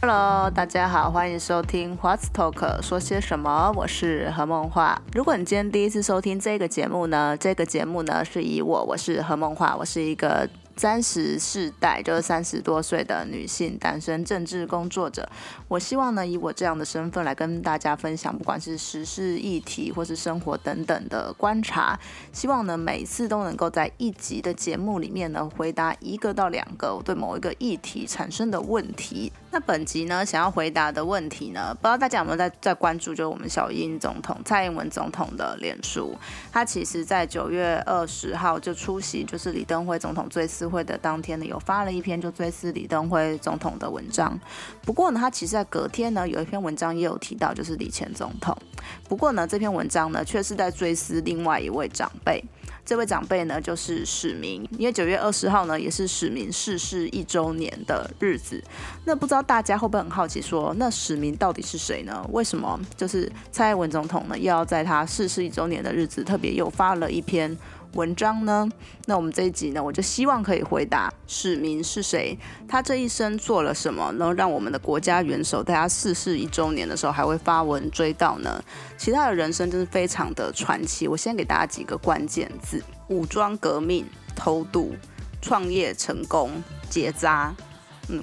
Hello，大家好，欢迎收听 What's Talk 说些什么？我是何梦画。如果你今天第一次收听这个节目呢，这个节目呢是以我，我是何梦画，我是一个。三十世代就是三十多岁的女性单身政治工作者，我希望呢以我这样的身份来跟大家分享，不管是时事议题或是生活等等的观察，希望呢每次都能够在一集的节目里面呢回答一个到两个我对某一个议题产生的问题。那本集呢想要回答的问题呢，不知道大家有没有在在关注，就是我们小英总统蔡英文总统的脸书，他其实在九月二十号就出席就是李登辉总统追思会的当天呢，有发了一篇就追思李登辉总统的文章。不过呢，他其实在隔天呢，有一篇文章也有提到，就是李前总统。不过呢，这篇文章呢，却是在追思另外一位长辈。这位长辈呢，就是史明。因为九月二十号呢，也是史明逝世一周年的日子。那不知道大家会不会很好奇，说那史明到底是谁呢？为什么就是蔡英文总统呢，又要在他逝世一周年的日子，特别又发了一篇？文章呢？那我们这一集呢，我就希望可以回答市民是谁，他这一生做了什么，能让我们的国家元首在他逝世一周年的时候还会发文追悼呢？其他的人生真是非常的传奇。我先给大家几个关键字：武装革命、偷渡、创业成功、结扎。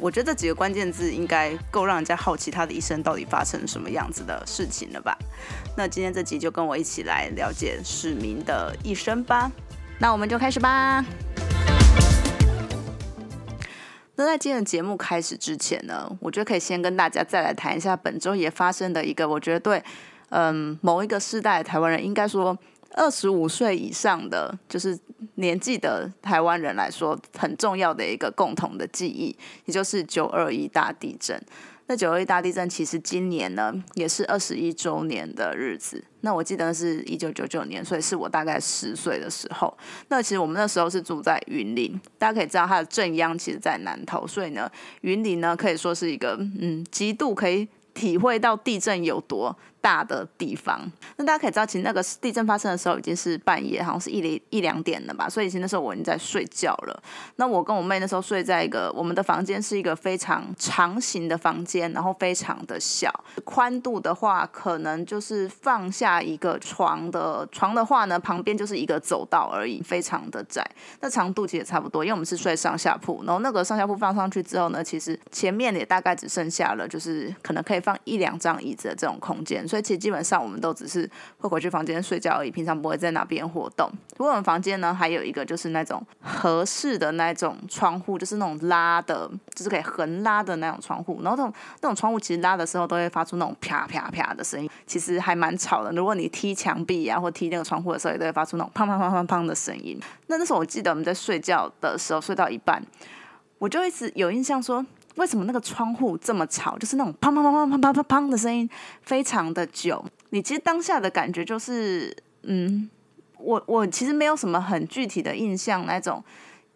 我觉得这几个关键字应该够让人家好奇他的一生到底发生什么样子的事情了吧？那今天这集就跟我一起来了解市民的一生吧。那我们就开始吧。那在今天的节目开始之前呢，我觉得可以先跟大家再来谈一下本周也发生的一个，我觉得对，嗯，某一个世代的台湾人应该说。二十五岁以上的就是年纪的台湾人来说，很重要的一个共同的记忆，也就是九二一大地震。那九二一大地震其实今年呢也是二十一周年的日子。那我记得是一九九九年，所以是我大概十岁的时候。那其实我们那时候是住在云林，大家可以知道它的正央其实在南投，所以呢，云林呢可以说是一个嗯极度可以体会到地震有多。大的地方，那大家可以知道，其实那个地震发生的时候已经是半夜，好像是一零一两点了吧。所以其实那时候我已经在睡觉了。那我跟我妹那时候睡在一个，我们的房间是一个非常长形的房间，然后非常的小，宽度的话可能就是放下一个床的床的话呢，旁边就是一个走道而已，非常的窄。那长度其实也差不多，因为我们是睡上下铺，然后那个上下铺放上去之后呢，其实前面也大概只剩下了就是可能可以放一两张椅子的这种空间。所以其实基本上我们都只是会回去房间睡觉而已，平常不会在那边活动。不过我们房间呢，还有一个就是那种合适的那种窗户，就是那种拉的，就是可以横拉的那种窗户。然后那种那种窗户其实拉的时候都会发出那种啪啪啪的声音，其实还蛮吵的。如果你踢墙壁啊，或踢那个窗户的时候，也都会发出那种砰砰砰砰砰的声音。那那时候我记得我们在睡觉的时候，睡到一半，我就一直有印象说。为什么那个窗户这么吵？就是那种砰砰砰砰砰砰砰砰的声音，非常的久。你其实当下的感觉就是，嗯，我我其实没有什么很具体的印象，那种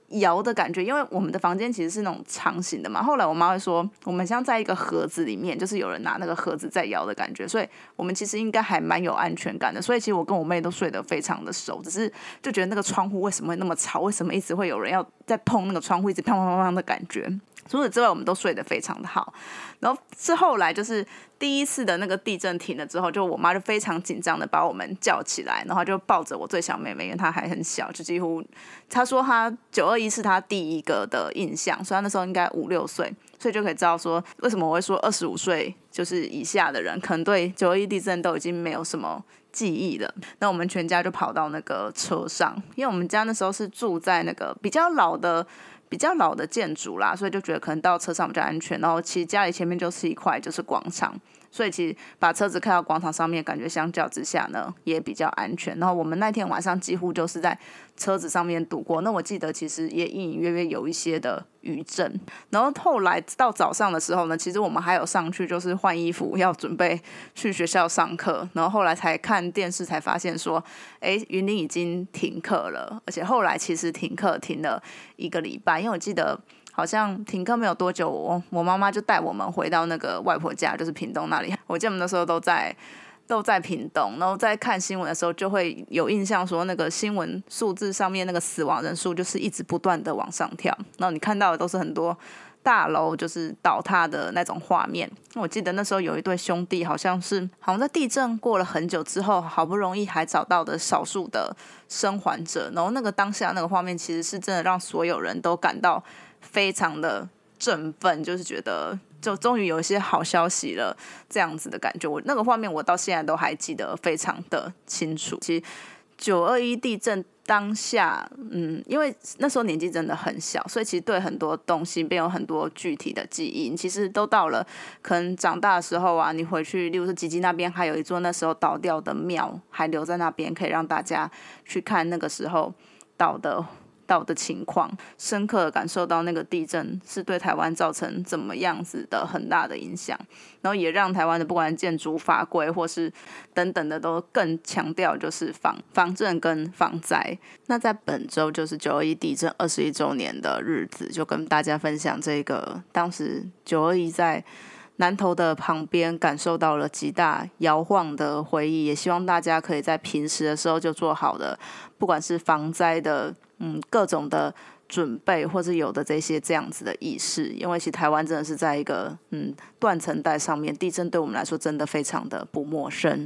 摇的感觉，因为我们的房间其实是那种长形的嘛。后来我妈会说，我们像在一个盒子里面，就是有人拿那个盒子在摇的感觉，所以我们其实应该还蛮有安全感的。所以其实我跟我妹都睡得非常的熟，只是就觉得那个窗户为什么会那么吵？为什么一直会有人要在碰那个窗户，一直砰砰砰砰的感觉？除此之外，我们都睡得非常的好。然后是后来就是第一次的那个地震停了之后，就我妈就非常紧张的把我们叫起来，然后就抱着我最小妹妹，因为她还很小，就几乎她说她九二一是她第一个的印象，所以那时候应该五六岁，所以就可以知道说为什么我会说二十五岁就是以下的人可能对九二一地震都已经没有什么记忆了。那我们全家就跑到那个车上，因为我们家那时候是住在那个比较老的。比较老的建筑啦，所以就觉得可能到车上比较安全。然后其实家里前面就是一块就是广场。所以其实把车子开到广场上面，感觉相较之下呢也比较安全。然后我们那天晚上几乎就是在车子上面度过。那我记得其实也隐隐约约有一些的余震。然后后来到早上的时候呢，其实我们还有上去就是换衣服，要准备去学校上课。然后后来才看电视才发现说，哎，云林已经停课了。而且后来其实停课停了一个礼拜，因为我记得。好像停课没有多久，我我妈妈就带我们回到那个外婆家，就是屏东那里。我记得我们那时候都在都在屏东，然后在看新闻的时候就会有印象，说那个新闻数字上面那个死亡人数就是一直不断的往上跳，然后你看到的都是很多大楼就是倒塌的那种画面。我记得那时候有一对兄弟，好像是好像在地震过了很久之后，好不容易还找到的少数的生还者，然后那个当下那个画面其实是真的让所有人都感到非常的振奋，就是觉得。就终于有一些好消息了，这样子的感觉，我那个画面我到现在都还记得非常的清楚。其实九二一地震当下，嗯，因为那时候年纪真的很小，所以其实对很多东西便有很多具体的记忆。其实都到了可能长大的时候啊，你回去，例如说吉吉那边还有一座那时候倒掉的庙，还留在那边，可以让大家去看那个时候倒的。到的情况，深刻的感受到那个地震是对台湾造成怎么样子的很大的影响，然后也让台湾的不管建筑法规或是等等的都更强调就是防防震跟防灾。那在本周就是九二一地震二十一周年的日子，就跟大家分享这个当时九二一在南投的旁边感受到了极大摇晃的回忆，也希望大家可以在平时的时候就做好的，不管是防灾的。嗯，各种的准备，或者有的这些这样子的意识，因为其实台湾真的是在一个嗯断层带上面，地震对我们来说真的非常的不陌生。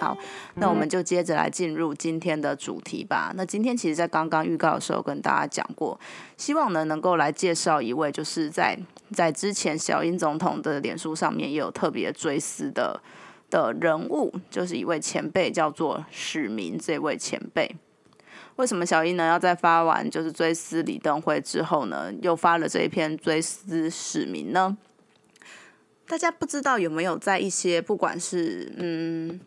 好，那我们就接着来进入今天的主题吧。那今天其实，在刚刚预告的时候跟大家讲过，希望呢能够来介绍一位，就是在在之前小英总统的脸书上面也有特别追思的。的人物就是一位前辈，叫做史明。这位前辈，为什么小英呢要在发完就是追思李登辉之后呢，又发了这一篇追思史明呢？大家不知道有没有在一些不管是嗯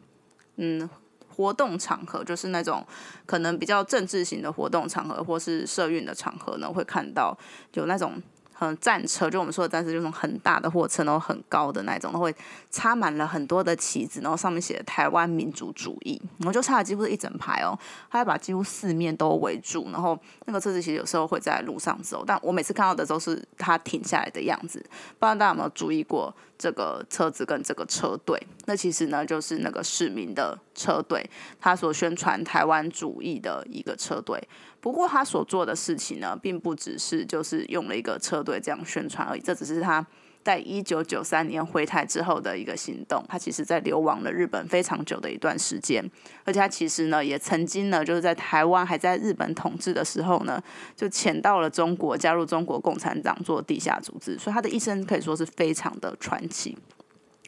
嗯活动场合，就是那种可能比较政治型的活动场合，或是社运的场合呢，会看到有那种。嗯，战车就我们说的战车，就是很大的货车，然后很高的那种，都会插满了很多的旗子，然后上面写台湾民族主义，然后就插了几乎是一整排哦，它要把几乎四面都围住，然后那个车子其实有时候会在路上走，但我每次看到的都是它停下来的样子，不知道大家有没有注意过这个车子跟这个车队？那其实呢，就是那个市民的车队，他所宣传台湾主义的一个车队。不过他所做的事情呢，并不只是就是用了一个车队这样宣传而已，这只是他在一九九三年回台之后的一个行动。他其实在流亡了日本非常久的一段时间，而且他其实呢，也曾经呢，就是在台湾还在日本统治的时候呢，就潜到了中国，加入中国共产党做地下组织，所以他的一生可以说是非常的传奇。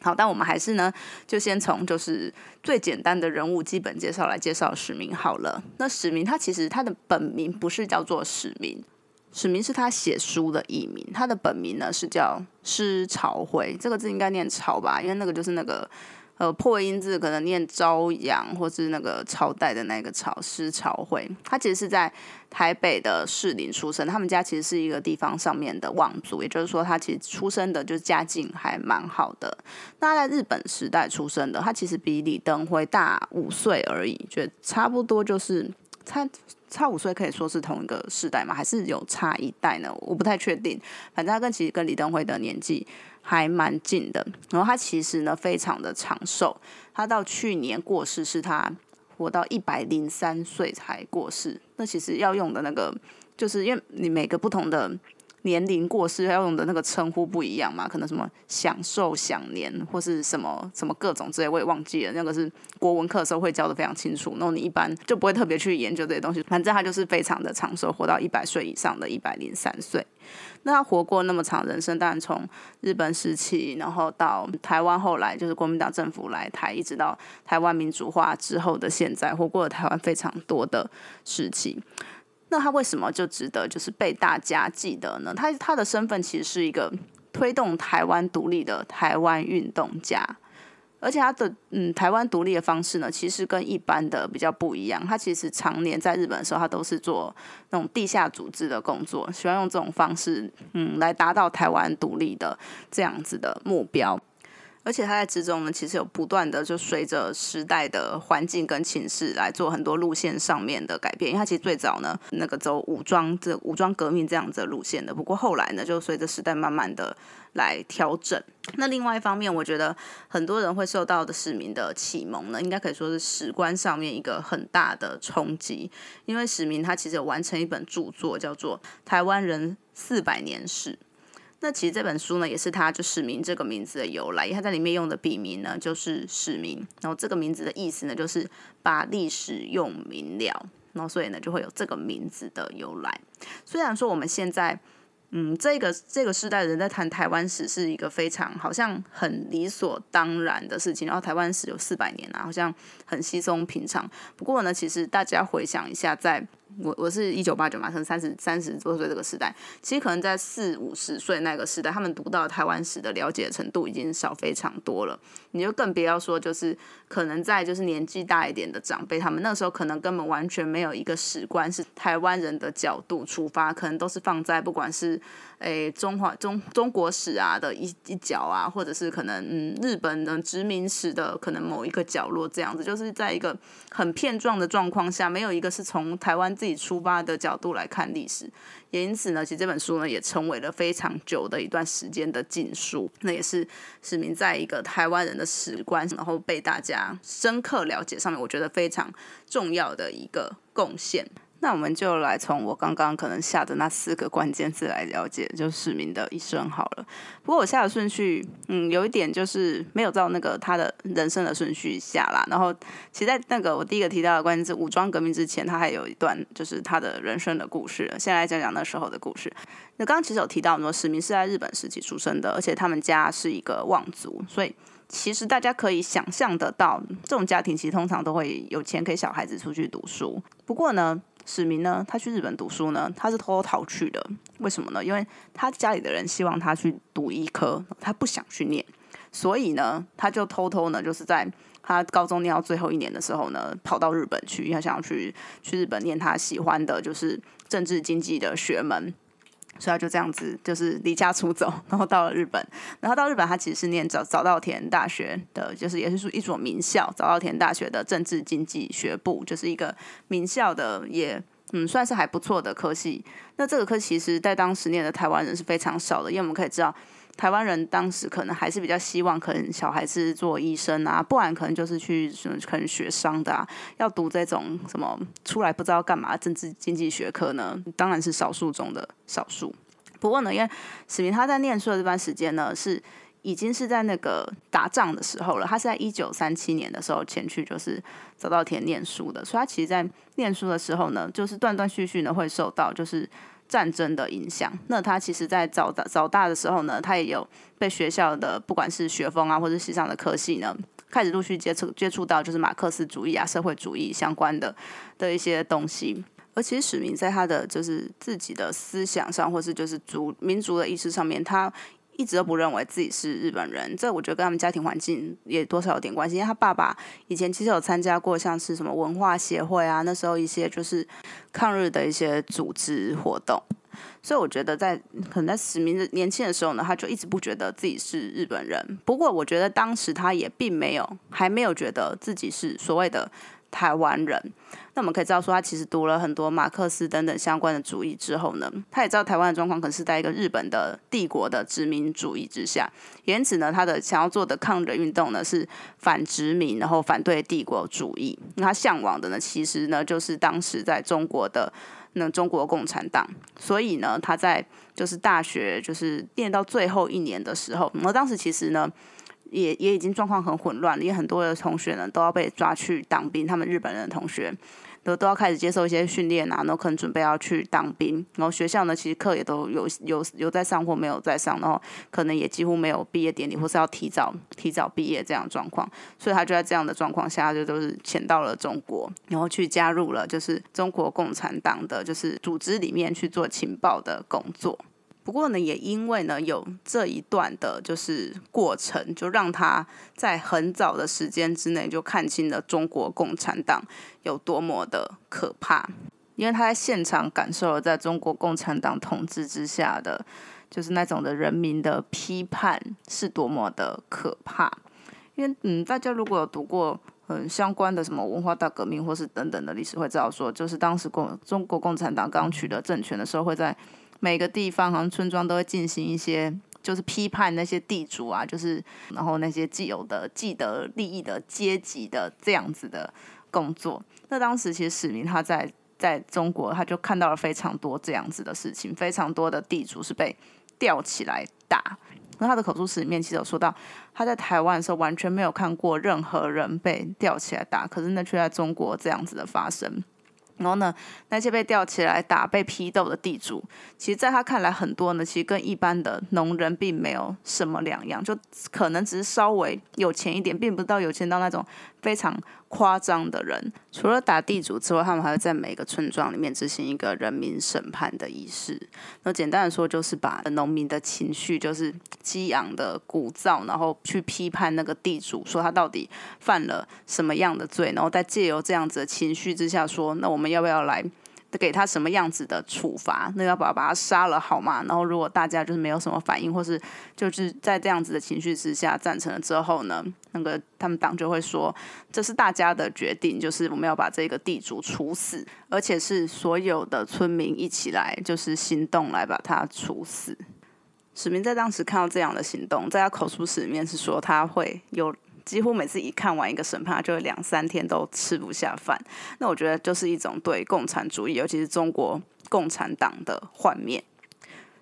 好，但我们还是呢，就先从就是最简单的人物基本介绍来介绍史明好了。那史明他其实他的本名不是叫做史明，史明是他写书的艺名，他的本名呢是叫施朝晖，这个字应该念朝吧，因为那个就是那个。呃，破音字可能念朝阳，或是那个朝代的那个朝，师朝会。他其实是在台北的士林出生，他们家其实是一个地方上面的望族，也就是说，他其实出生的就是家境还蛮好的。那在日本时代出生的，他其实比李登辉大五岁而已，觉得差不多就是差差五岁，可以说是同一个世代吗，还是有差一代呢？我不太确定。反正他跟其实跟李登辉的年纪。还蛮近的，然后他其实呢非常的长寿，他到去年过世是他活到一百零三岁才过世。那其实要用的那个，就是因为你每个不同的年龄过世要用的那个称呼不一样嘛，可能什么享寿享年或是什么什么各种之类，我也忘记了。那个是国文课的时候会教的非常清楚，那你一般就不会特别去研究这些东西。反正他就是非常的长寿，活到一百岁以上的一百零三岁。那他活过那么长人生，当然从日本时期，然后到台湾，后来就是国民党政府来台，一直到台湾民主化之后的现在，活过了台湾非常多的时期。那他为什么就值得就是被大家记得呢？他他的身份其实是一个推动台湾独立的台湾运动家。而且他的嗯，台湾独立的方式呢，其实跟一般的比较不一样。他其实常年在日本的时候，他都是做那种地下组织的工作，喜欢用这种方式嗯来达到台湾独立的这样子的目标。而且他在之中呢，其实有不断的就随着时代的环境跟情势来做很多路线上面的改变。因为他其实最早呢，那个走武装这武装革命这样子的路线的，不过后来呢，就随着时代慢慢的来调整。那另外一方面，我觉得很多人会受到的史明的启蒙呢，应该可以说是史观上面一个很大的冲击。因为史明他其实有完成一本著作，叫做《台湾人四百年史》。那其实这本书呢，也是他就史明这个名字的由来。他在里面用的笔名呢，就是史明。然后这个名字的意思呢，就是把历史用明了。然后所以呢，就会有这个名字的由来。虽然说我们现在，嗯，这个这个时代人在谈台湾史是一个非常好像很理所当然的事情。然后台湾史有四百年啊，好像很稀松平常。不过呢，其实大家回想一下，在我我是一九八九嘛，可能三十三十多岁这个时代，其实可能在四五十岁那个时代，他们读到台湾史的了解程度已经少非常多了。你就更不要说，就是可能在就是年纪大一点的长辈，他们那时候可能根本完全没有一个史观是台湾人的角度出发，可能都是放在不管是诶中华中中国史啊的一一角啊，或者是可能嗯日本的殖民史的可能某一个角落这样子，就是在一个很片状的状况下，没有一个是从台湾。自己出发的角度来看历史，也因此呢，其实这本书呢也成为了非常久的一段时间的禁书。那也是史明在一个台湾人的史观，然后被大家深刻了解上面，我觉得非常重要的一个贡献。那我们就来从我刚刚可能下的那四个关键字来了解，就市民的一生好了。不过我下的顺序，嗯，有一点就是没有照那个他的人生的顺序下啦。然后，其实在那个我第一个提到的关键字武装革命之前，他还有一段就是他的人生的故事。先来讲讲那时候的故事。那刚刚其实有提到说，史明是在日本时期出生的，而且他们家是一个望族，所以其实大家可以想象得到，这种家庭其实通常都会有钱给小孩子出去读书。不过呢。史明呢，他去日本读书呢，他是偷偷逃去的。为什么呢？因为他家里的人希望他去读医科，他不想去念，所以呢，他就偷偷呢，就是在他高中念到最后一年的时候呢，跑到日本去，他想要去去日本念他喜欢的，就是政治经济的学门。所以他就这样子，就是离家出走，然后到了日本。然后到日本，他其实是念早早稻田大学的，就是也是一所名校，早稻田大学的政治经济学部，就是一个名校的，也嗯算是还不错的科系。那这个科其实在当时念的台湾人是非常少的，因为我们可以知道。台湾人当时可能还是比较希望，可能小孩子做医生啊，不然可能就是去什么可能学商的啊，要读这种什么出来不知道干嘛政治经济学科呢？当然是少数中的少数。不过呢，因为史明他在念书的这段时间呢，是已经是在那个打仗的时候了。他是在一九三七年的时候前去，就是走到田念书的，所以他其实，在念书的时候呢，就是断断续续呢会受到就是。战争的影响，那他其实，在早大早大的时候呢，他也有被学校的不管是学风啊，或者系上的科系呢，开始陆续接触接触到就是马克思主义啊、社会主义相关的的一些东西。而其实史明在他的就是自己的思想上，或是就是族民族的意识上面，他。一直都不认为自己是日本人，这我觉得跟他们家庭环境也多少有点关系。因为他爸爸以前其实有参加过像是什么文化协会啊，那时候一些就是抗日的一些组织活动，所以我觉得在可能在史明年轻的时候呢，他就一直不觉得自己是日本人。不过我觉得当时他也并没有还没有觉得自己是所谓的。台湾人，那我们可以知道说，他其实读了很多马克思等等相关的主义之后呢，他也知道台湾的状况可能是在一个日本的帝国的殖民主义之下，因此呢，他的想要做的抗日运动呢是反殖民，然后反对帝国主义。他向往的呢，其实呢就是当时在中国的那中国共产党。所以呢，他在就是大学就是念到最后一年的时候，那当时其实呢。也也已经状况很混乱了，因为很多的同学呢都要被抓去当兵，他们日本人的同学都都要开始接受一些训练啊，然后可能准备要去当兵，然后学校呢其实课也都有有有在上或没有在上，然后可能也几乎没有毕业典礼或是要提早提早毕业这样状况，所以他就在这样的状况下就都是潜到了中国，然后去加入了就是中国共产党的就是组织里面去做情报的工作。不过呢，也因为呢有这一段的，就是过程，就让他在很早的时间之内就看清了中国共产党有多么的可怕。因为他在现场感受了在中国共产党统治之下的就是那种的人民的批判是多么的可怕。因为嗯，大家如果有读过嗯相关的什么文化大革命或是等等的历史，会知道说，就是当时共中国共产党刚取得政权的时候，会在每个地方好像村庄都会进行一些。就是批判那些地主啊，就是然后那些既有的既得利益的阶级的这样子的工作。那当时其实史明他在在中国，他就看到了非常多这样子的事情，非常多的地主是被吊起来打。那他的口述史里面其实有说到，他在台湾的时候完全没有看过任何人被吊起来打，可是那却在中国这样子的发生。然后呢，那些被吊起来打、被批斗的地主，其实在他看来，很多呢，其实跟一般的农人并没有什么两样，就可能只是稍微有钱一点，并不到有钱到那种非常。夸张的人，除了打地主之外，他们还会在每个村庄里面执行一个人民审判的仪式。那简单的说，就是把农民的情绪，就是激昂的鼓噪，然后去批判那个地主，说他到底犯了什么样的罪，然后再借由这样子的情绪之下，说那我们要不要来？给他什么样子的处罚？那要把把他杀了好吗？然后如果大家就是没有什么反应，或是就是在这样子的情绪之下赞成了之后呢，那个他们党就会说这是大家的决定，就是我们要把这个地主处死，而且是所有的村民一起来就是行动来把他处死。史明在当时看到这样的行动，在他口述史里面是说他会有。几乎每次一看完一个审判，就两三天都吃不下饭。那我觉得就是一种对共产主义，尤其是中国共产党的幻灭。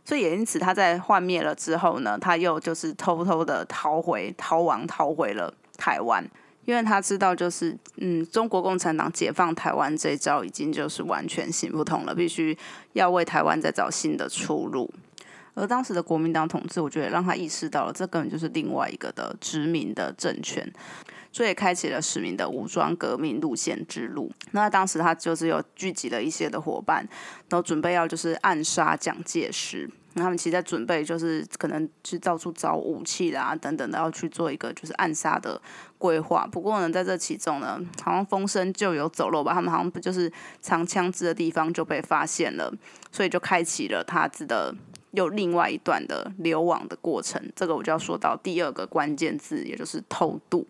所以也因此，他在幻灭了之后呢，他又就是偷偷的逃回、逃亡、逃回了台湾，因为他知道，就是嗯，中国共产党解放台湾这一招已经就是完全行不通了，必须要为台湾再找新的出路。而当时的国民党统治，我觉得让他意识到了，这根本就是另外一个的殖民的政权，所以开启了使命的武装革命路线之路。那当时他就是有聚集了一些的伙伴，然后准备要就是暗杀蒋介石。那他们其实在准备，就是可能去到处找武器啦等等的，要去做一个就是暗杀的规划。不过呢，在这其中呢，好像风声就有走漏吧，他们好像不就是藏枪支的地方就被发现了，所以就开启了他自的。有另外一段的流亡的过程，这个我就要说到第二个关键字，也就是偷渡。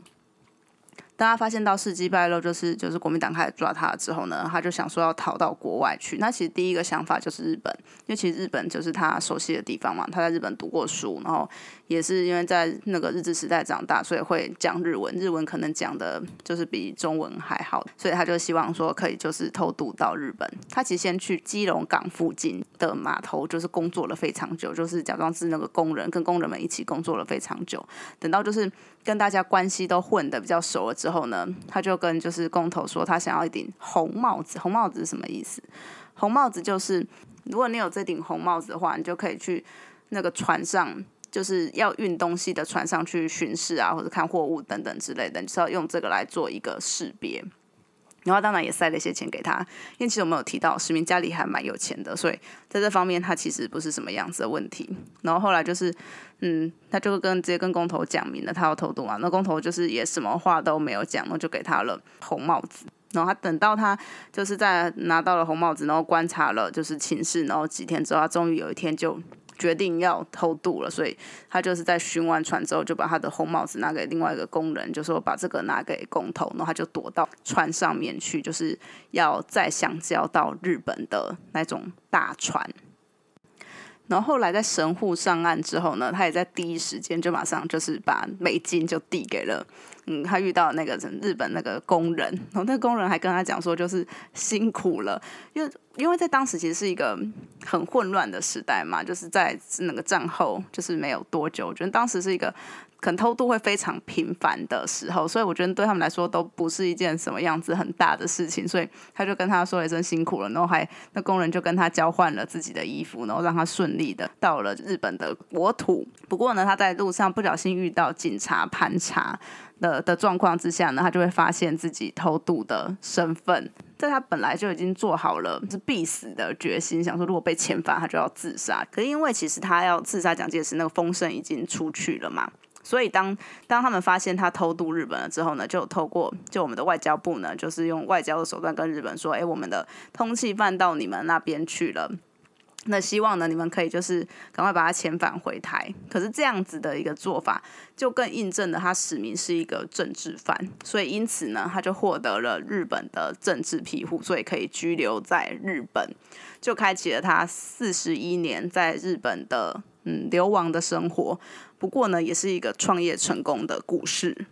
当他发现到事迹败露，就是就是国民党开始抓他之后呢，他就想说要逃到国外去。那其实第一个想法就是日本，因为其实日本就是他熟悉的地方嘛，他在日本读过书，然后也是因为在那个日治时代长大，所以会讲日文，日文可能讲的就是比中文还好，所以他就希望说可以就是偷渡到日本。他其实先去基隆港附近的码头，就是工作了非常久，就是假装是那个工人，跟工人们一起工作了非常久，等到就是。跟大家关系都混的比较熟了之后呢，他就跟就是工头说，他想要一顶红帽子。红帽子是什么意思？红帽子就是如果你有这顶红帽子的话，你就可以去那个船上，就是要运东西的船上去巡视啊，或者看货物等等之类的，你是要用这个来做一个识别。然后当然也塞了一些钱给他，因为其实我们有提到市民家里还蛮有钱的，所以在这方面他其实不是什么样子的问题。然后后来就是，嗯，他就跟直接跟工头讲明了他要偷渡嘛，那工头就是也什么话都没有讲，然后就给他了红帽子。然后他等到他就是在拿到了红帽子，然后观察了就是寝室，然后几天之后，他终于有一天就。决定要偷渡了，所以他就是在巡完船之后，就把他的红帽子拿给另外一个工人，就说把这个拿给工头，然后他就躲到船上面去，就是要再相交到日本的那种大船。然后后来在神户上岸之后呢，他也在第一时间就马上就是把美金就递给了，嗯，他遇到那个日本那个工人，然后那个工人还跟他讲说，就是辛苦了，因为因为在当时其实是一个很混乱的时代嘛，就是在那个战后就是没有多久，我觉得当时是一个。可能偷渡会非常频繁的时候，所以我觉得对他们来说都不是一件什么样子很大的事情，所以他就跟他说了一声辛苦了，然后还那工人就跟他交换了自己的衣服，然后让他顺利的到了日本的国土。不过呢，他在路上不小心遇到警察盘查的的状况之下呢，他就会发现自己偷渡的身份，在他本来就已经做好了是必死的决心，想说如果被遣返，他就要自杀。可是因为其实他要自杀蒋介石，那个风声已经出去了嘛。所以当当他们发现他偷渡日本了之后呢，就透过就我们的外交部呢，就是用外交的手段跟日本说，哎，我们的通缉犯到你们那边去了。那希望呢，你们可以就是赶快把他遣返回台。可是这样子的一个做法，就更印证了他使命是一个政治犯，所以因此呢，他就获得了日本的政治庇护，所以可以居留在日本，就开启了他四十一年在日本的流亡的生活。不过呢，也是一个创业成功的故事。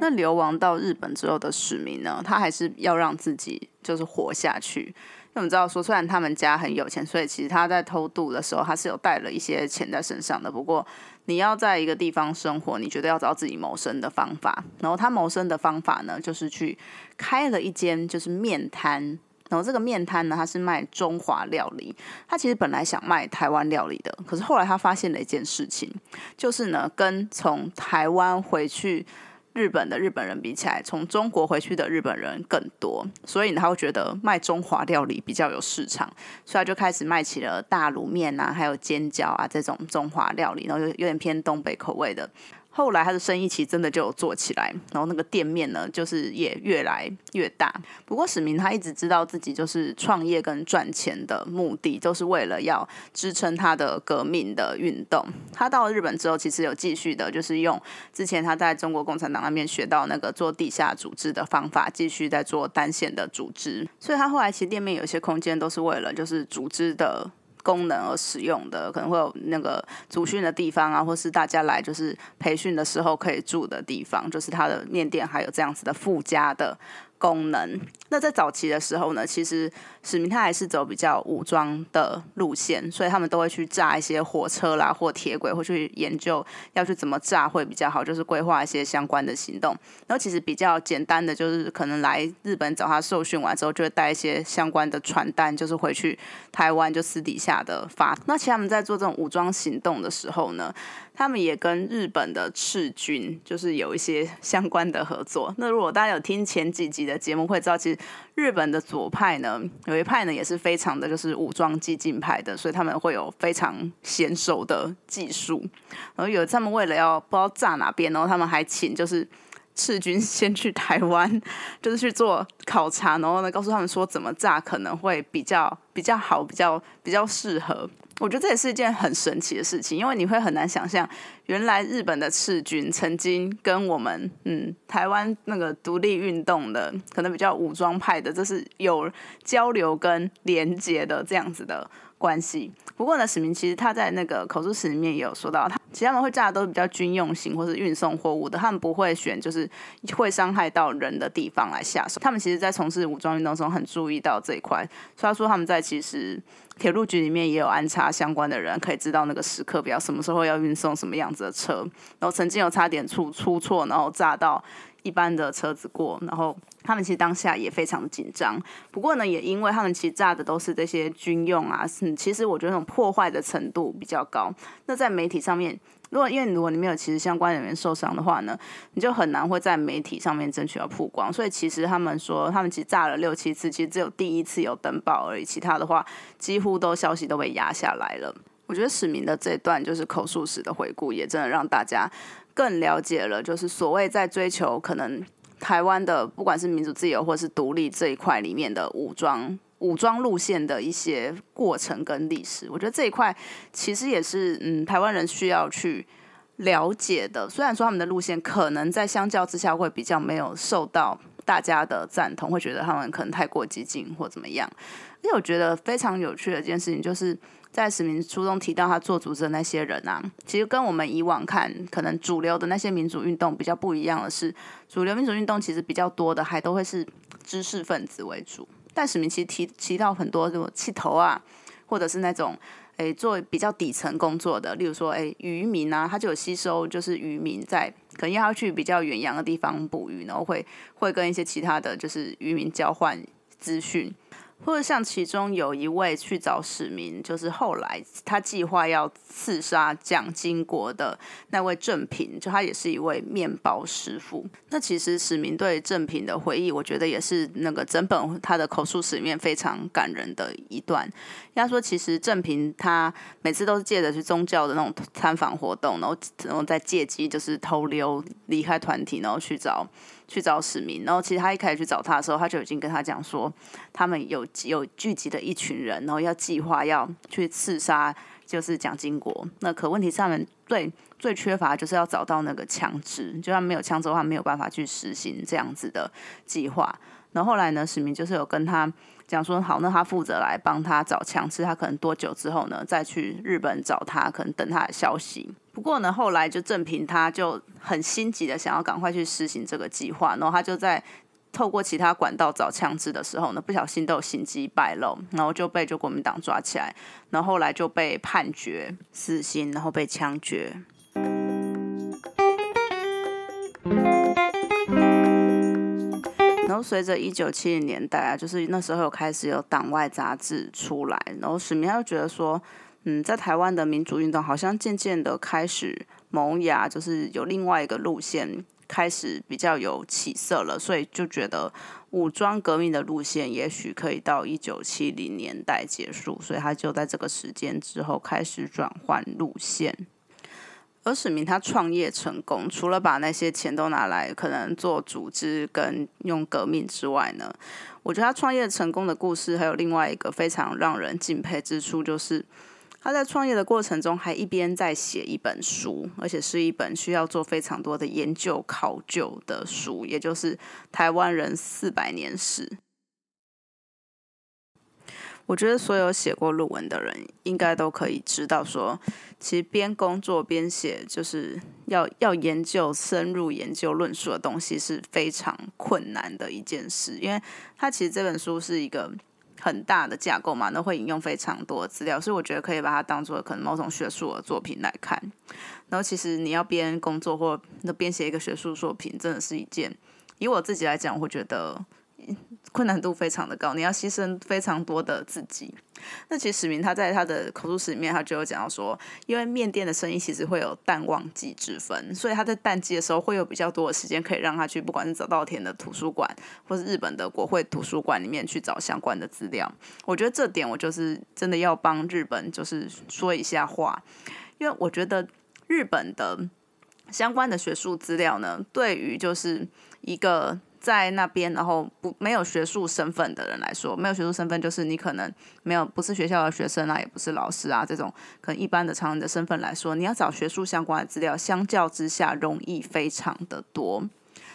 那流亡到日本之后的史明呢？他还是要让自己就是活下去。那我们知道说，虽然他们家很有钱，所以其实他在偷渡的时候，他是有带了一些钱在身上的。不过，你要在一个地方生活，你觉得要找自己谋生的方法。然后他谋生的方法呢，就是去开了一间就是面摊。然后这个面摊呢，他是卖中华料理。他其实本来想卖台湾料理的，可是后来他发现了一件事情，就是呢，跟从台湾回去。日本的日本人比起来，从中国回去的日本人更多，所以他会觉得卖中华料理比较有市场，所以他就开始卖起了大卤面啊，还有煎饺啊这种中华料理，然后有有点偏东北口味的。后来他的生意其实真的就有做起来，然后那个店面呢，就是也越来越大。不过史明他一直知道自己就是创业跟赚钱的目的，都是为了要支撑他的革命的运动。他到了日本之后，其实有继续的，就是用之前他在中国共产党那边学到那个做地下组织的方法，继续在做单线的组织。所以他后来其实店面有些空间都是为了就是组织的。功能而使用的，可能会有那个组训的地方啊，或是大家来就是培训的时候可以住的地方，就是它的面店还有这样子的附加的。功能。那在早期的时候呢，其实史明他还是走比较武装的路线，所以他们都会去炸一些火车啦或铁轨，会去研究要去怎么炸会比较好，就是规划一些相关的行动。然后其实比较简单的，就是可能来日本找他受训完之后，就会带一些相关的传单，就是回去台湾就私底下的发。那其实他们在做这种武装行动的时候呢，他们也跟日本的赤军就是有一些相关的合作。那如果大家有听前几集的。节目会知道，其实日本的左派呢，有一派呢也是非常的就是武装激进派的，所以他们会有非常娴熟的技术。然后有他们为了要不知道炸哪边，然后他们还请就是赤军先去台湾，就是去做考察，然后呢告诉他们说怎么炸可能会比较比较好，比较比较适合。我觉得这也是一件很神奇的事情，因为你会很难想象，原来日本的赤军曾经跟我们嗯台湾那个独立运动的可能比较武装派的，这是有交流跟连接的这样子的关系。不过呢，史明其实他在那个口述史里面也有说到，他其实他们会炸的都是比较军用型或是运送货物的，他们不会选就是会伤害到人的地方来下手。他们其实，在从事武装运动中很注意到这一块，所以他说他们在其实。铁路局里面也有安插相关的人，可以知道那个时刻表，什么时候要运送什么样子的车。然后曾经有差点出出错，然后炸到一般的车子过。然后他们其实当下也非常的紧张。不过呢，也因为他们其实炸的都是这些军用啊，嗯其实我觉得那种破坏的程度比较高。那在媒体上面。如果因为如果你没有其实相关人员受伤的话呢，你就很难会在媒体上面争取到曝光。所以其实他们说，他们其实炸了六七次，其实只有第一次有登报而已，其他的话几乎都消息都被压下来了。我觉得史明的这段就是口述史的回顾，也真的让大家更了解了，就是所谓在追求可能台湾的不管是民主自由或是独立这一块里面的武装。武装路线的一些过程跟历史，我觉得这一块其实也是嗯台湾人需要去了解的。虽然说他们的路线可能在相较之下会比较没有受到大家的赞同，会觉得他们可能太过激进或怎么样。因为我觉得非常有趣的一件事情，就是在史明书中提到他做组织的那些人啊，其实跟我们以往看可能主流的那些民主运动比较不一样的是，主流民主运动其实比较多的还都会是知识分子为主。但史明其实提提到很多这种气头啊，或者是那种诶做比较底层工作的，例如说诶渔民啊，他就有吸收，就是渔民在可能要去比较远洋的地方捕鱼，然后会会跟一些其他的就是渔民交换资讯。或者像其中有一位去找史明，就是后来他计划要刺杀蒋经国的那位郑平，就他也是一位面包师傅。那其实史明对郑平的回忆，我觉得也是那个整本他的口述史里面非常感人的一段。要说其实郑平他每次都是借着去宗教的那种参访活动，然后然后再借机就是偷溜离开团体，然后去找。去找史明，然后其实他一开始去找他的时候，他就已经跟他讲说，他们有有聚集的一群人，然后要计划要去刺杀，就是蒋经国。那可问题上面最最缺乏就是要找到那个枪支，就算没有枪支的话，没有办法去实行这样子的计划。然后后来呢，史明就是有跟他讲说，好，那他负责来帮他找枪支，他可能多久之后呢，再去日本找他，可能等他的消息。不过呢，后来就正平他就很心急的想要赶快去实行这个计划，然后他就在透过其他管道找枪支的时候呢，不小心都有心机败露，然后就被就国民党抓起来，然后后来就被判决死刑，然后被枪决。然后随着一九七零年代啊，就是那时候有开始有党外杂志出来，然后史明他就觉得说。嗯，在台湾的民主运动好像渐渐的开始萌芽，就是有另外一个路线开始比较有起色了，所以就觉得武装革命的路线也许可以到一九七零年代结束，所以他就在这个时间之后开始转换路线。而史明他创业成功，除了把那些钱都拿来可能做组织跟用革命之外呢，我觉得他创业成功的故事还有另外一个非常让人敬佩之处，就是。他在创业的过程中，还一边在写一本书，而且是一本需要做非常多的研究考究的书，也就是《台湾人四百年史》。我觉得所有写过论文的人，应该都可以知道，说其实边工作边写，就是要要研究、深入研究、论述的东西是非常困难的一件事，因为他其实这本书是一个。很大的架构嘛，那会引用非常多的资料，所以我觉得可以把它当做可能某种学术的作品来看。然后其实你要边工作或那边写一个学术作品，真的是一件，以我自己来讲，我觉得。困难度非常的高，你要牺牲非常多的自己。那其实史明他在他的口述史里面，他就有讲到说，因为面店的生意其实会有淡旺季之分，所以他在淡季的时候会有比较多的时间可以让他去，不管是早稻田的图书馆，或是日本的国会图书馆里面去找相关的资料。我觉得这点我就是真的要帮日本就是说一下话，因为我觉得日本的相关的学术资料呢，对于就是一个。在那边，然后不没有学术身份的人来说，没有学术身份就是你可能没有不是学校的学生啊，也不是老师啊，这种可能一般的常人的身份来说，你要找学术相关的资料，相较之下容易非常的多。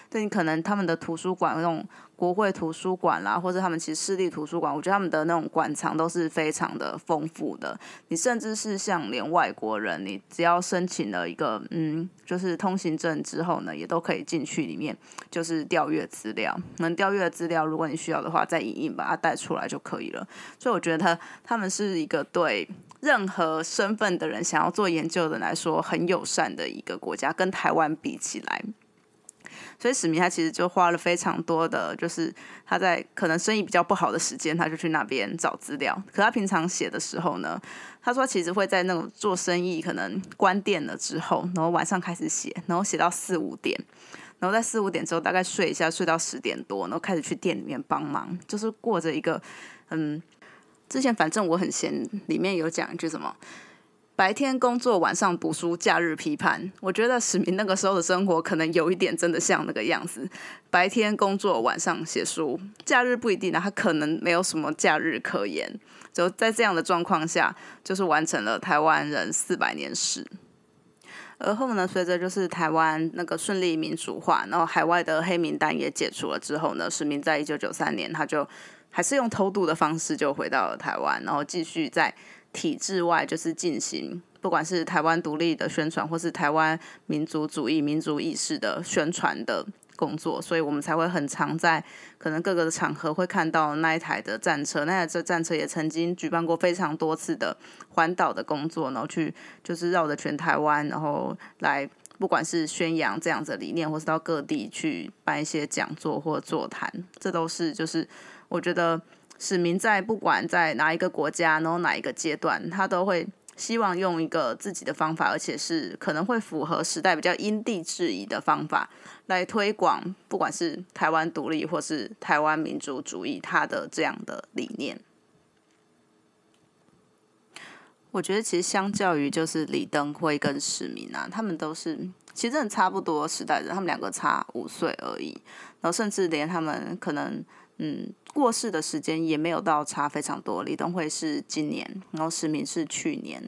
对你可能他们的图书馆那种。国会图书馆啦，或者他们其实私立图书馆，我觉得他们的那种馆藏都是非常的丰富的。你甚至是像连外国人，你只要申请了一个嗯，就是通行证之后呢，也都可以进去里面，就是调阅资料。能调阅的资料，如果你需要的话，再影印把它带出来就可以了。所以我觉得他他们是一个对任何身份的人想要做研究的人来说很友善的一个国家，跟台湾比起来。所以史明他其实就花了非常多的，就是他在可能生意比较不好的时间，他就去那边找资料。可他平常写的时候呢，他说其实会在那种做生意可能关店了之后，然后晚上开始写，然后写到四五点，然后在四五点之后大概睡一下，睡到十点多，然后开始去店里面帮忙，就是过着一个嗯，之前反正我很闲，里面有讲一句什么。白天工作，晚上读书，假日批判。我觉得史明那个时候的生活可能有一点真的像那个样子：白天工作，晚上写书，假日不一定啊，他可能没有什么假日可言。就在这样的状况下，就是完成了台湾人四百年史。而后呢，随着就是台湾那个顺利民主化，然后海外的黑名单也解除了之后呢，史明在一九九三年他就还是用偷渡的方式就回到了台湾，然后继续在。体制外就是进行，不管是台湾独立的宣传，或是台湾民族主义、民族意识的宣传的工作，所以我们才会很常在可能各个的场合会看到那一台的战车。那台这战车也曾经举办过非常多次的环岛的工作，然后去就是绕着全台湾，然后来不管是宣扬这样子的理念，或是到各地去办一些讲座或座谈，这都是就是我觉得。史明在不管在哪一个国家，然后哪一个阶段，他都会希望用一个自己的方法，而且是可能会符合时代比较因地制宜的方法来推广，不管是台湾独立或是台湾民族主义，他的这样的理念。我觉得其实相较于就是李登辉跟史明啊，他们都是其实真的差不多时代的，他们两个差五岁而已。然后甚至连他们可能嗯过世的时间也没有到差非常多。李登辉是今年，然后史明是去年。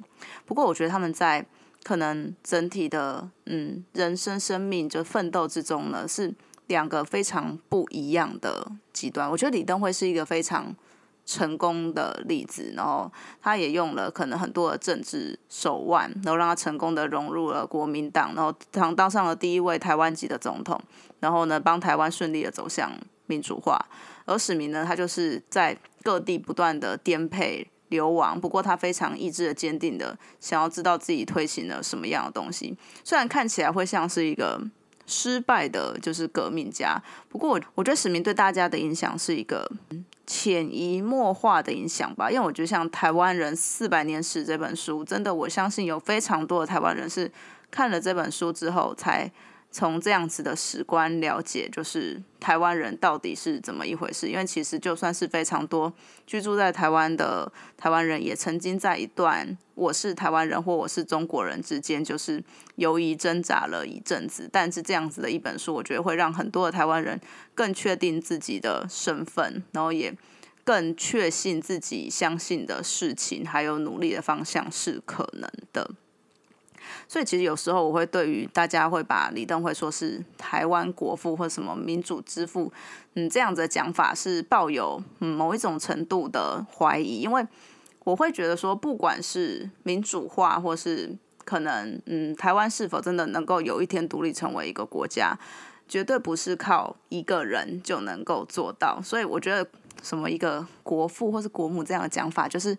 不过我觉得他们在可能整体的嗯人生生命就奋斗之中呢，是两个非常不一样的极端。我觉得李登辉是一个非常。成功的例子，然后他也用了可能很多的政治手腕，然后让他成功的融入了国民党，然后当当上了第一位台湾籍的总统，然后呢，帮台湾顺利的走向民主化。而史明呢，他就是在各地不断的颠沛流亡，不过他非常意志的坚定的想要知道自己推行了什么样的东西，虽然看起来会像是一个。失败的就是革命家。不过我觉得史明对大家的影响是一个潜移默化的影响吧。因为我觉得像《台湾人四百年史》这本书，真的我相信有非常多的台湾人是看了这本书之后才。从这样子的史观了解，就是台湾人到底是怎么一回事。因为其实就算是非常多居住在台湾的台湾人，也曾经在一段我是台湾人或我是中国人之间，就是犹疑挣扎了一阵子。但是这样子的一本书，我觉得会让很多的台湾人更确定自己的身份，然后也更确信自己相信的事情，还有努力的方向是可能的。所以其实有时候我会对于大家会把李登辉说是台湾国父或什么民主之父，嗯，这样子的讲法是抱有嗯某一种程度的怀疑，因为我会觉得说，不管是民主化或是可能嗯台湾是否真的能够有一天独立成为一个国家，绝对不是靠一个人就能够做到。所以我觉得什么一个国父或是国母这样的讲法，就是。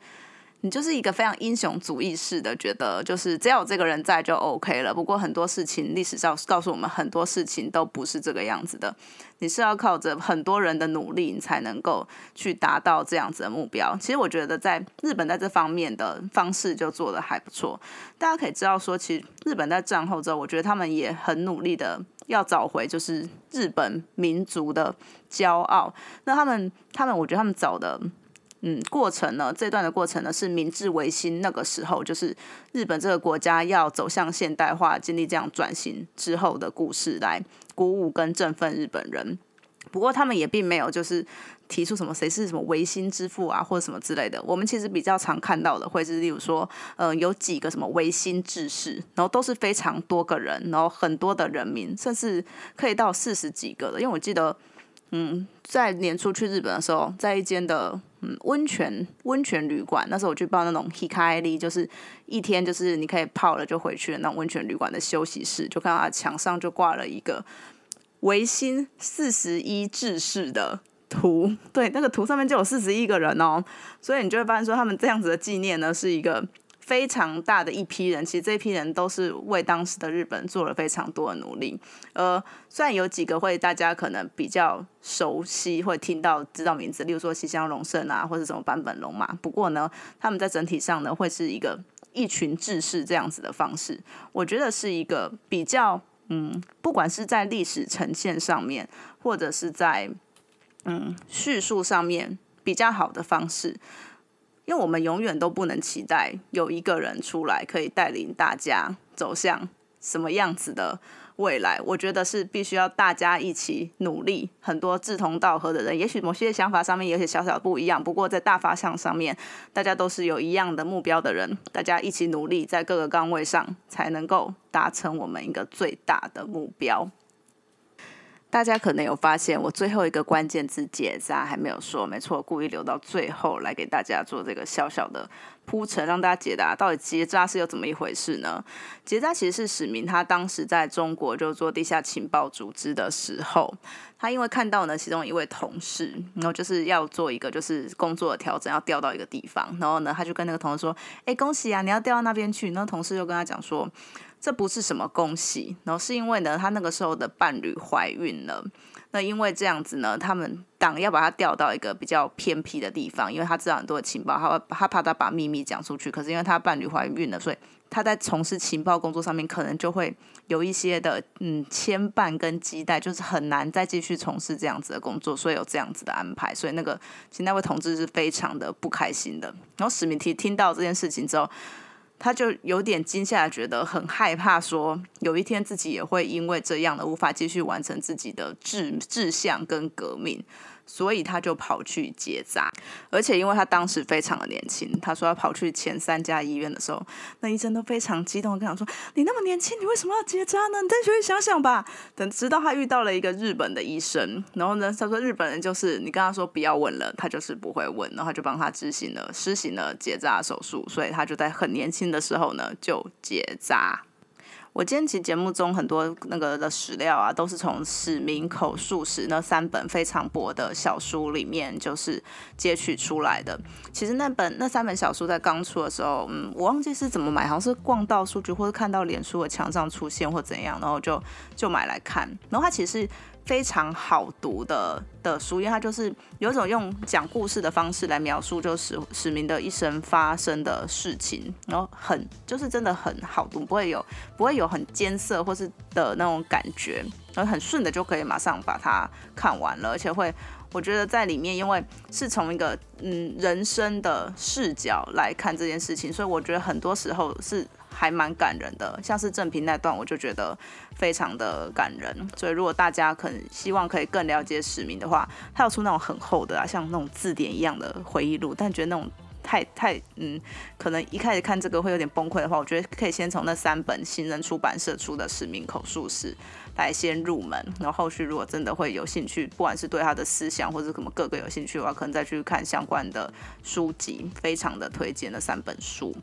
你就是一个非常英雄主义式的，觉得就是只要有这个人在就 OK 了。不过很多事情历史上告诉我们，很多事情都不是这个样子的。你是要靠着很多人的努力，你才能够去达到这样子的目标。其实我觉得在日本在这方面的方式就做的还不错。大家可以知道说，其实日本在战后之后，我觉得他们也很努力的要找回就是日本民族的骄傲。那他们他们，我觉得他们找的。嗯，过程呢？这段的过程呢，是明治维新那个时候，就是日本这个国家要走向现代化，经历这样转型之后的故事，来鼓舞跟振奋日本人。不过他们也并没有就是提出什么谁是什么维新之父啊，或者什么之类的。我们其实比较常看到的，会是例如说，呃，有几个什么维新志士，然后都是非常多个人，然后很多的人民，甚至可以到四十几个的。因为我记得。嗯，在年初去日本的时候，在一间的嗯温泉温泉旅馆，那时候我去报那种 hikari，就是一天就是你可以泡了就回去的那种温泉旅馆的休息室，就看到墙上就挂了一个维新四十一志士的图，对，那个图上面就有四十一个人哦，所以你就会发现说他们这样子的纪念呢是一个。非常大的一批人，其实这批人都是为当时的日本做了非常多的努力。呃，虽然有几个会大家可能比较熟悉，会听到知道名字，例如说西乡隆盛啊，或者什么坂本龙马。不过呢，他们在整体上呢，会是一个一群志士这样子的方式。我觉得是一个比较，嗯，不管是在历史呈现上面，或者是在嗯叙述上面比较好的方式。因为我们永远都不能期待有一个人出来可以带领大家走向什么样子的未来。我觉得是必须要大家一起努力，很多志同道合的人，也许某些想法上面有些小小不一样，不过在大方向上面，大家都是有一样的目标的人，大家一起努力，在各个岗位上才能够达成我们一个最大的目标。大家可能有发现，我最后一个关键字结扎还没有说，没错，故意留到最后来给大家做这个小小的铺陈，让大家解答到底结扎是有怎么一回事呢？结扎其实是史明他当时在中国就做地下情报组织的时候，他因为看到呢其中一位同事，然后就是要做一个就是工作的调整，要调到一个地方，然后呢他就跟那个同事说：“哎，恭喜啊，你要调到那边去。”那同事就跟他讲说。这不是什么恭喜，然后是因为呢，他那个时候的伴侣怀孕了。那因为这样子呢，他们党要把他调到一个比较偏僻的地方，因为他知道很多情报，他他怕他把秘密讲出去。可是因为他伴侣怀孕了，所以他在从事情报工作上面可能就会有一些的嗯牵绊跟期待，就是很难再继续从事这样子的工作，所以有这样子的安排。所以那个其实那位同志是非常的不开心的。然后史密提听到这件事情之后。他就有点惊吓，觉得很害怕，说有一天自己也会因为这样的无法继续完成自己的志志向跟革命。所以他就跑去结扎，而且因为他当时非常的年轻，他说要跑去前三家医院的时候，那医生都非常激动，跟他说：“你那么年轻，你为什么要结扎呢？你再回去想想吧。”等直到他遇到了一个日本的医生，然后呢，他说日本人就是你跟他说不要问了，他就是不会问，然后就帮他执行了施行了结扎手术，所以他就在很年轻的时候呢就结扎。我今天其实节目中很多那个的史料啊，都是从史明口述史那三本非常薄的小书里面就是截取出来的。其实那本那三本小书在刚出的时候，嗯，我忘记是怎么买，好像是逛到数据或者看到脸书的墙上出现或怎样，然后就就买来看。然后它其实。非常好读的的书，因为它就是有一种用讲故事的方式来描述，就史史明的一生发生的事情，然后很就是真的很好读，不会有不会有很艰涩或是的那种感觉，然后很顺的就可以马上把它看完了，而且会我觉得在里面，因为是从一个嗯人生的视角来看这件事情，所以我觉得很多时候是。还蛮感人的，像是正平那段，我就觉得非常的感人。所以如果大家可能希望可以更了解史明的话，他要出那种很厚的啊，像那种字典一样的回忆录。但觉得那种太太嗯，可能一开始看这个会有点崩溃的话，我觉得可以先从那三本新人出版社出的史明口述史来先入门，然后后续如果真的会有兴趣，不管是对他的思想或者什么各个有兴趣的话，可能再去看相关的书籍，非常的推荐那三本书。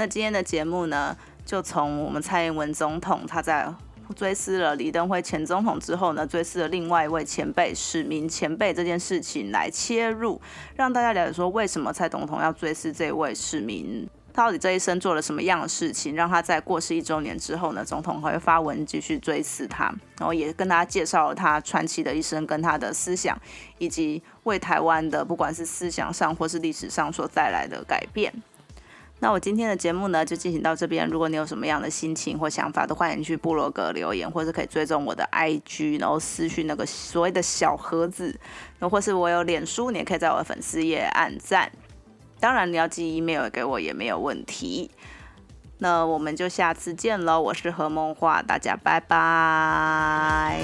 那今天的节目呢，就从我们蔡英文总统他在追思了李登辉前总统之后呢，追思了另外一位前辈史明前辈这件事情来切入，让大家了解说为什么蔡总统要追思这位史明，他到底这一生做了什么样的事情，让他在过世一周年之后呢，总统还会发文继续追思他，然后也跟大家介绍了他传奇的一生跟他的思想，以及为台湾的不管是思想上或是历史上所带来的改变。那我今天的节目呢，就进行到这边。如果你有什么样的心情或想法，都欢迎去部落格留言，或者可以追踪我的 IG，然后私讯那个所谓的小盒子，那或是我有脸书，你也可以在我的粉丝页按赞。当然，你要寄 email 给我也没有问题。那我们就下次见喽，我是何梦画，大家拜拜。